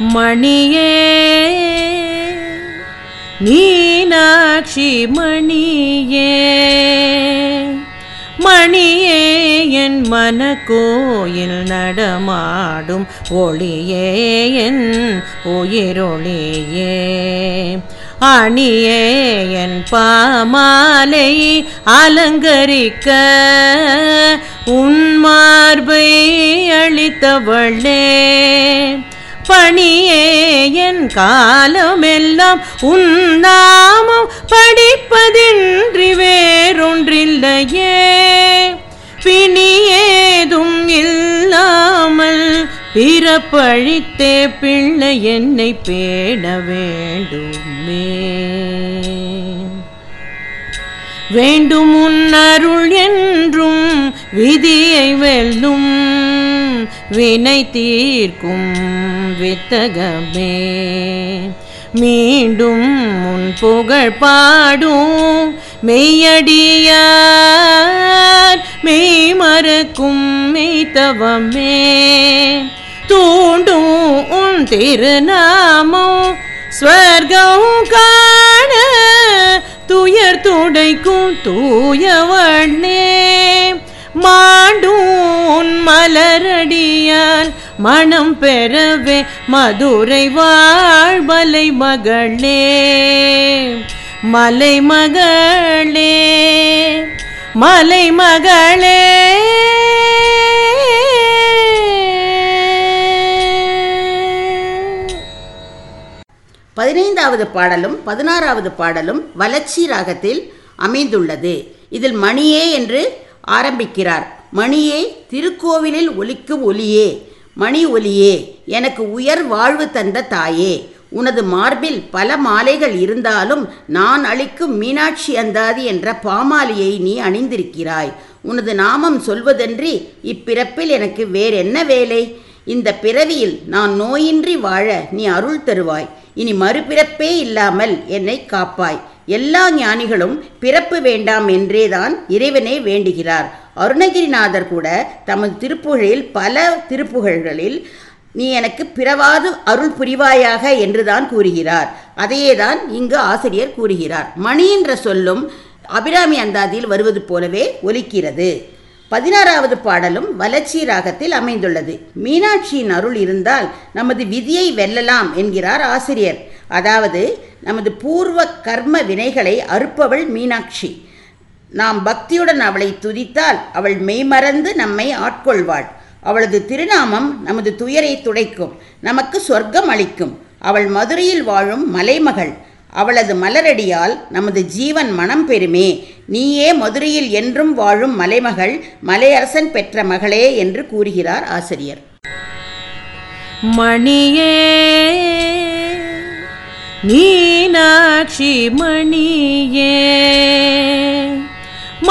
மணியே மீனாட்சி மணியே மணியே என் மனக்கோயில் நடமாடும் ஒளியே என் உயிரொளியே. அணியே என் பாமாலை அலங்கரிக்க உன் மார்பை அளித்தவளே பணியே என் காலமெல்லாம் உன்னாமம் படிப்பதின்றி வேறொன்றில்லையே. பிணியேதும் இல்லாமல் பிறப்பழித்தே பிள்ளை என்னை பேண வேண்டுமே. வேண்டும் உன்னருள் என்றும் விதியை வெல்லும் வினை தீர்க்கும் வித்தகமே. மீண்டும் உன் புகழ் பாடும் மெய்யடியார் மெய் மறுக்கும் மெய்தவமே தூண்டும் உன் திருநாமோ ஸ்வர்கம் காண துயர் துடைக்கும் தூயவண்ணே. மலரடியால் மனம் பெறவே மதுரை வாழ்வலை மகளே. மலை மகளே மலை மகளே. பதினைந்தாவது பாடலும் பதினாறாவது பாடலும் வளர்ச்சி ராகத்தில் அமைந்துள்ளது. இதில் மணியே என்று ஆரம்பிக்கிறார். மணியே திருக்கோவிலில் ஒலிக்கும் ஒலியே மணி ஒலியே எனக்கு உயர் வாழ்வு தந்த தாயே உனது மார்பில் பல மாலைகள் இருந்தாலும் நான் அளிக்கும் மீனாட்சி அந்தாதி என்ற பாமாலையை நீ அணிந்திருக்கிறாய். உனது நாமம் சொல்வதன்றி இப்பிறப்பில் எனக்கு வேறென்ன வேலை? இந்த பிறவியில் நான் நோயின்றி வாழ நீ அருள் தருவாய். இனி மறுபிறப்பே இல்லாமல் என்னை காப்பாய். எல்லா ஞானிகளும் பிறப்பு வேண்டாம் என்றேதான் இறைவனை வேண்டுகிறார். அருணகிரிநாதர் கூட தமது திருப்புகழில் பல திருப்புகழ்களில் நீ எனக்கு பிறவாது அருள் புரிவாயாக என்றுதான் கூறுகிறார். அதையேதான் இங்கு ஆசிரியர் கூறுகிறார். மணி என்ற சொல்லும் அபிராமி அந்தாதியில் வருவது போலவே ஒலிக்கிறது. பதினாறாவது பாடலும் வளர்ச்சி ராகத்தில் அமைந்துள்ளது. மீனாட்சியின் அருள் இருந்தால் நமது விதியை வெல்லலாம் என்கிறார் ஆசிரியர். அதாவது நமது பூர்வ கர்ம வினைகளை அறுப்பவள் மீனாட்சி. நாம் பக்தியுடன் அவளை துதித்தால் அவள் மெய்மறந்து நம்மை ஆட்கொள்வாள். அவளது திருநாமம் நமது துயரை துடைக்கும் நமக்கு சொர்க்கம் அளிக்கும். அவள் மதுரையில் வாழும் மலைமகள். அவளது மலரடியால் நமது ஜீவன் மனம் பெறுமே. நீயே மதுரையில் என்றும் வாழும் மலைமகள் மலையரசன் பெற்ற மகளே என்று கூறுகிறார் ஆசிரியர். மணியே நீனாட்சி மணியே.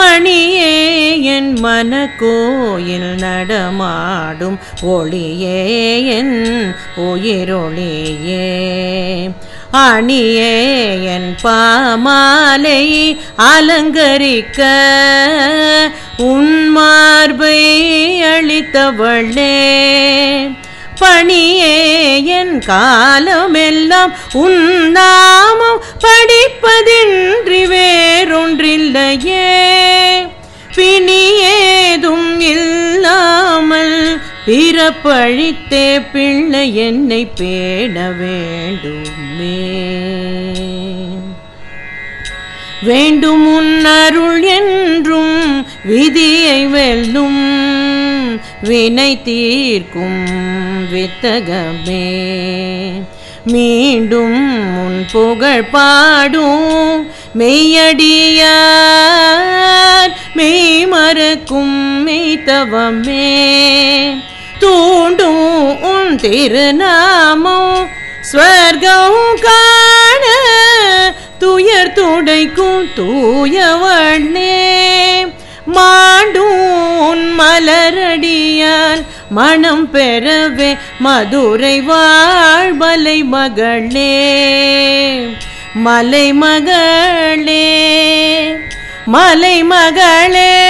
மணியே என் மன கோயில் நடமாடும். ஒளியே என் உயிரொளியே. அணியே என் பாமாலை அலங்கரிக்க. உன்மார்பை அளித்தவளே பணியே என் காலமெல்லாம் உன் நாமம் படிப்பதின்றி வேறொன்றில்லையே. பிணியேதும் இல்லாமல் பிறப்பழித்தே பிள்ளை என்னை பேண வேண்டுமே. வேண்டும் உன் என்றும் விதியை வெல்லும் வினை தீர்க்கும் வித்தகமே. மீண்டும் உன் புகழ் பாடும். மெய்யடியார் மெய் மறக்கும் மெய்தவமே தூண்டும் உன் திருநாமம் ஸ்வர்கம் காண துயர் துடைக்கும் தூயவண்ணே மாண்டும் உன் மலரடியால் மனம் பெறவே மதுரை வாழ்வலை மகளே. மலை மகளே மலை மகளே.